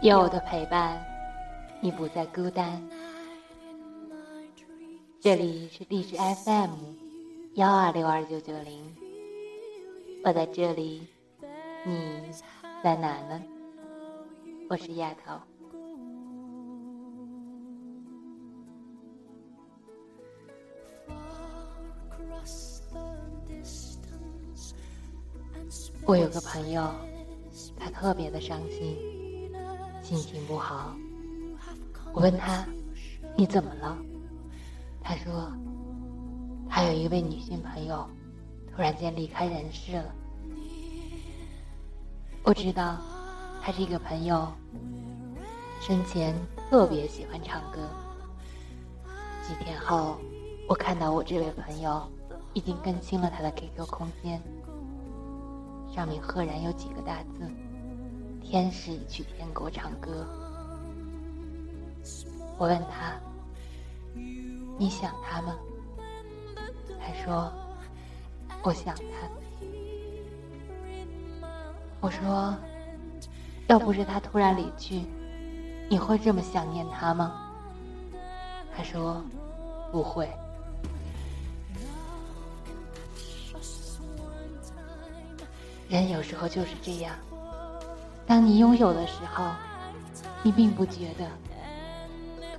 有我的陪伴，你不再孤单。这里是荔枝 FM 幺二六二九九零，我在这里，你在哪呢？我是丫头。我有个朋友，他特别的伤心，心情不好。我问他：“你怎么了？”他说：“他有一位女性朋友，突然间离开人世了。”我知道，他这个朋友生前特别喜欢唱歌。几天后，我看到我这位朋友已经更新了他的 QQ 空间。上面赫然有几个大字：“天使去天国唱歌。”我问他：“你想他吗？”他说：“我想他。”我说：“要不是他突然离去，你会这么想念他吗？”他说：“不会。”人有时候就是这样，当你拥有的时候，你并不觉得；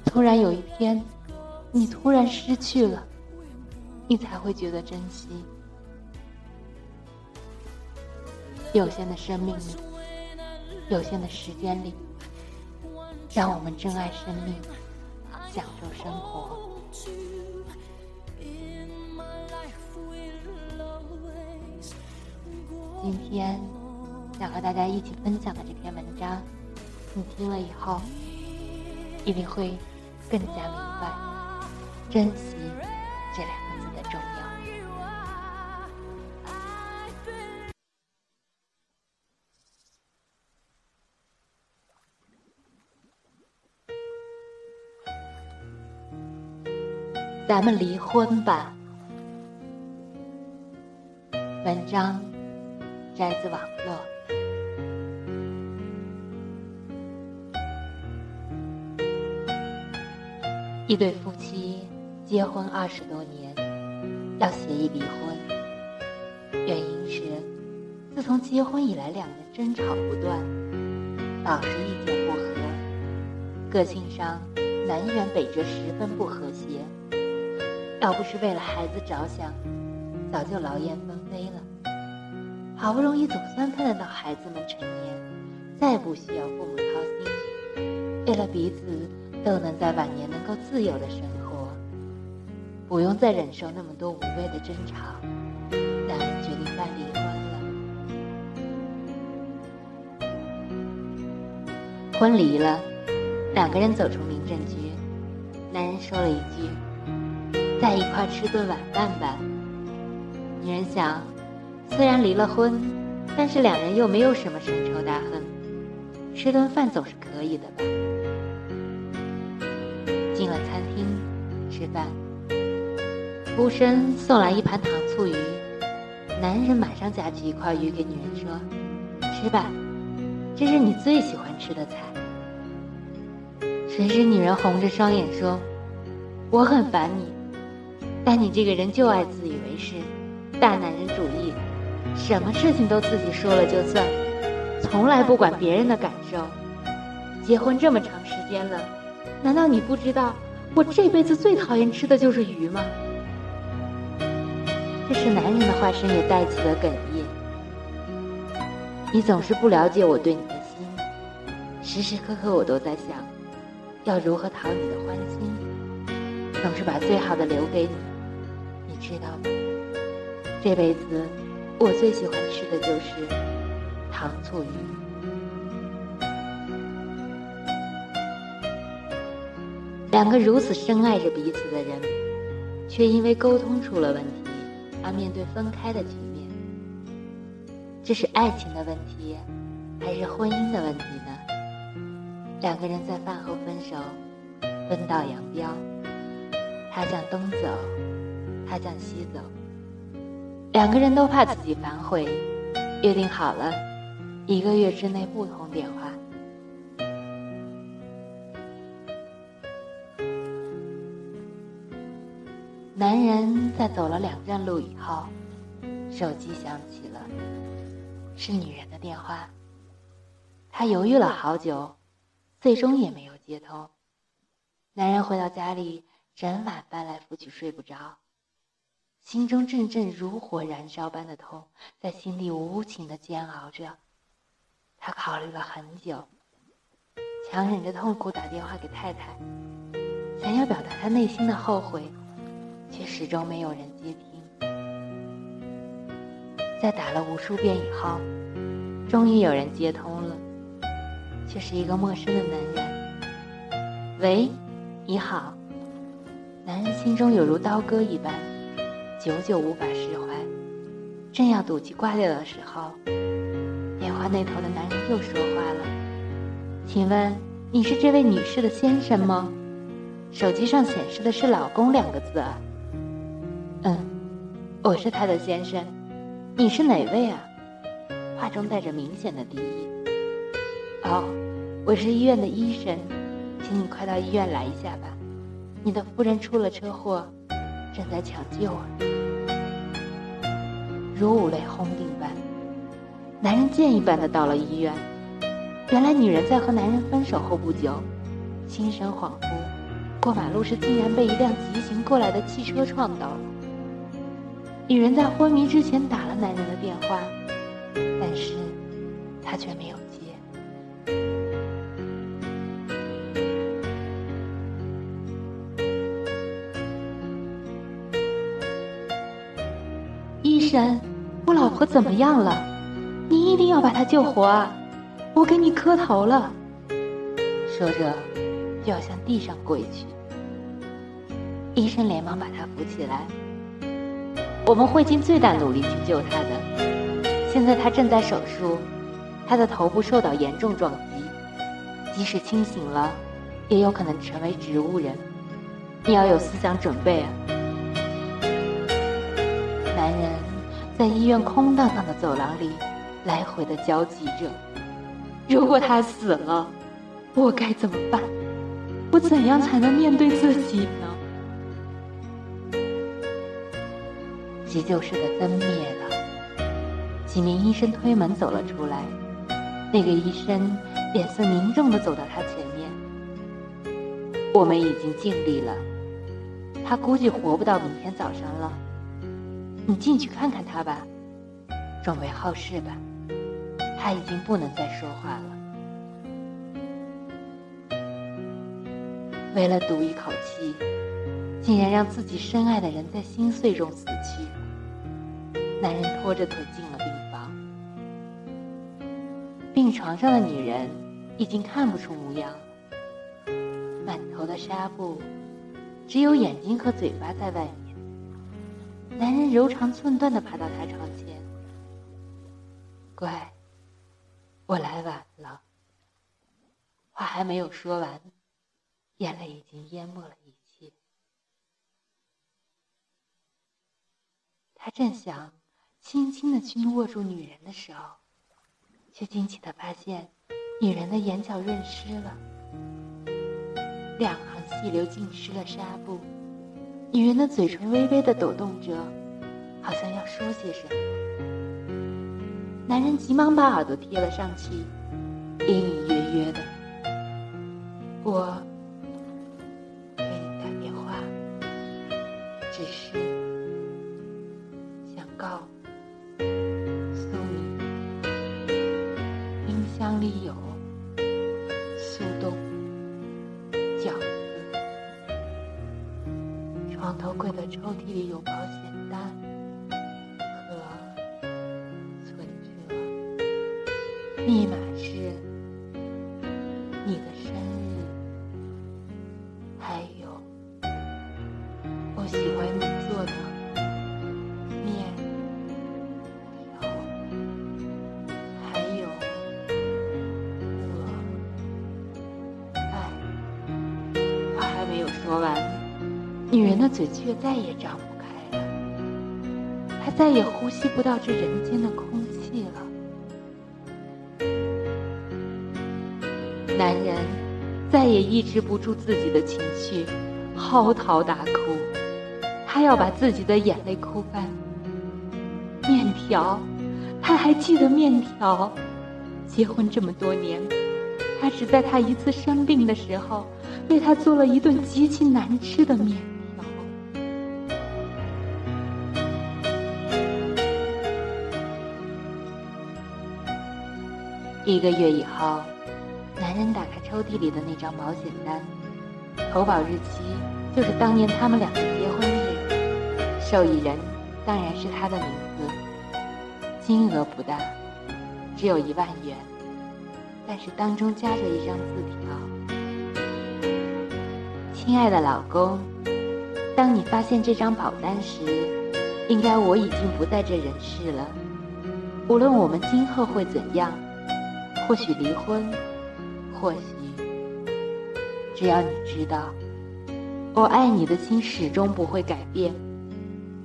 突然有一天，你突然失去了，你才会觉得珍惜。有限的生命里，有限的时间里，让我们珍爱生命，享受生活。今天想和大家一起分享的这篇文章，你听了以后一定会更加明白珍惜这两个字的重要。咱们离婚吧。文章。摘自网络。一对夫妻结婚二十多年，要协议离婚，原因是自从结婚以来，两人争吵不断，老是意见不合，个性上南辕北辙，十分不和谐。要不是为了孩子着想，早就劳燕分飞了。好不容易总算看得到孩子们成年，再不需要父母操心，为了彼此都能在晚年能够自由的生活，不用再忍受那么多无谓的争吵，两人决定办离婚了。婚离了，两个人走出民政局，男人说了一句：“在一块吃顿晚饭吧。”女人想。虽然离了婚，但是两人又没有什么深仇大恨，吃顿饭总是可以的吧。进了餐厅吃饭，服务生送来一盘糖醋鱼，男人马上夹起一块鱼给女人说：“吃吧，这是你最喜欢吃的菜。”谁知女人红着双眼说：“我很烦你，但你这个人就爱自以为是，大男人主义。”什么事情都自己说了就算，从来不管别人的感受。结婚这么长时间了，难道你不知道我这辈子最讨厌吃的就是鱼吗？这时，男人的话声也带起了哽咽。你总是不了解我对你的心，时时刻刻我都在想，要如何讨你的欢心，总是把最好的留给你，你知道吗？这辈子。我最喜欢吃的就是糖醋鱼。两个如此深爱着彼此的人，却因为沟通出了问题而面对分开的局面。这是爱情的问题，还是婚姻的问题呢？两个人在饭后分手，分道扬镳。他向东走，他向西走。两个人都怕自己反悔，约定好了，一个月之内不通电话。在走了两站路以后，手机响起了，是女人的电话。他犹豫了好久，最终也没有接通。男人回到家里，整晚翻来覆去睡不着，心中阵阵如火燃烧般的痛在心里无情的煎熬着。他考虑了很久，强忍着痛苦打电话给太太，想要表达他内心的后悔，却始终没有人接听。在打了无数遍以后，终于有人接通了，却是一个陌生的男人。喂，你好。男人心中有如刀割一般，久久无法释怀，正要赌气挂掉的时候。电话那头的男人又说话了：“请问你是这位女士的先生吗？手机上显示的是‘老公’两个字。”“嗯，我是他的先生。你是哪位啊？”话中带着明显的敌意。“哦，我是医院的医生，请你快到医院来一下吧。你的夫人出了车祸，正在抢救啊。”如五雷轰顶般。男人箭一般的到了医院，原来女人在和男人分手后不久，心神恍惚，过马路时竟然被一辆急行过来的汽车撞到了。女人在昏迷之前打了男人的电话，但是他却没有接。医生，我老婆怎么样了？你一定要把她救活啊！我给你磕头了。说着，就要向地上跪去。医生连忙把她扶起来。我们会尽最大努力去救他的。现在他正在手术，他的头部受到严重撞击，即使清醒了，也有可能成为植物人。你要有思想准备啊！男人在医院空荡荡的走廊里。来回的焦急着，如果他死了，我该怎么办？我怎样才能面对自己呢？急救室的灯灭了，几名医生推门走了出来。那个医生脸色凝重的走到他前面。我们已经尽力了，他估计活不到明天早上了。你进去看看他吧，准备后事吧。他已经不能再说话了。为了赌一口气，竟然让自己深爱的人在心碎中死去。男人拖着腿进了病房，病床上的女人已经看不出模样，满头的纱布，只有眼睛和嘴巴在外面。男人柔肠寸断的爬到她床前，乖。我来晚了。话还没有说完，眼泪已经淹没了一切。他正想轻轻的去握住女人的时候，却惊奇的发现，女人的眼角润湿了，两行细流浸湿了纱布。女人的嘴唇微微的抖动着，好像要说些什么。男人急忙把耳朵贴了上去，隐隐约约的。我给你打电话，只是想告密码是你的生日，还有我喜欢你做的面条，还有我爱。话还没有说完，女人的嘴却再也张不开了，她再也呼吸不到这人间的空气男人再也抑制不住自己的情绪，嚎啕大哭。他要把自己的眼泪哭干。面条，他还记得面条。结婚这么多年，他只在他一次生病的时候，为他做了一顿极其难吃的面条。一个月以后，男人打开抽屉里的那张保险单，投保日期就是当年他们两个结婚日，受益人当然是他的名字。金额不大，只有一万元，但是当中夹着一张字条：“亲爱的老公，当你发现这张保单时，应该我已经不在这人世了。无论我们今后会怎样。”或许离婚，或许，只要你知道，我爱你的心始终不会改变，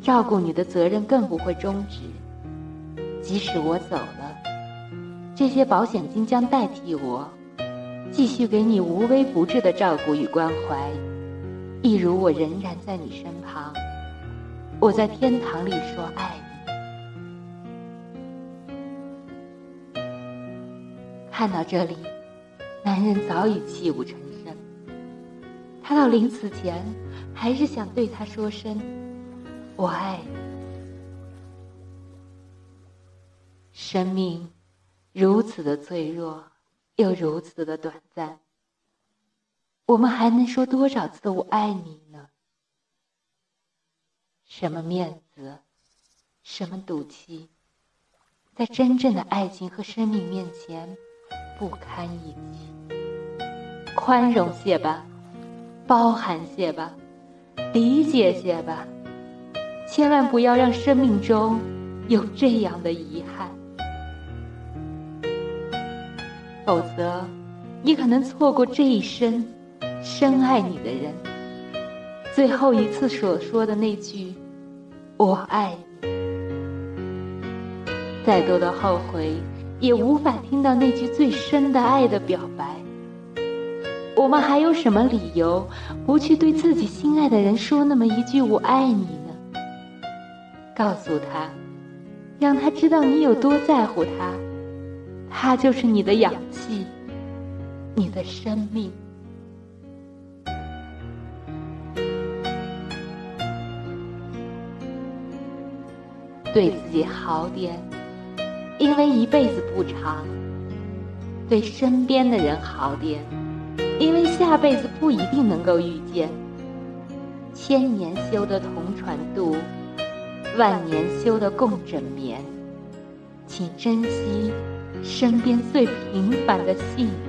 照顾你的责任更不会终止。即使我走了，这些保险金将代替我，继续给你无微不至的照顾与关怀，一如我仍然在你身旁。我在天堂里说爱你。看到这里，男人早已泣不成声。他到临死前，还是想对她说声“我爱你”。生命如此的脆弱，又如此的短暂。我们还能说多少次“我爱你”呢？什么面子，什么赌气，在真正的爱情和生命面前？不堪一击，宽容些吧，包含些吧，理解些吧，千万不要让生命中有这样的遗憾，否则你可能错过这一生深爱你的人最后一次所说的那句“我爱你”，再多的后悔。也无法听到那句最深的爱的表白。我们还有什么理由不去对自己心爱的人说那么一句“我爱你”呢？告诉他，让他知道你有多在乎他，他就是你的氧气，你的生命。对自己好点。因为一辈子不长，对身边的人好点，因为下辈子不一定能够遇见。千年修得同船渡，万年修得共枕眠。请珍惜身边最平凡的幸福。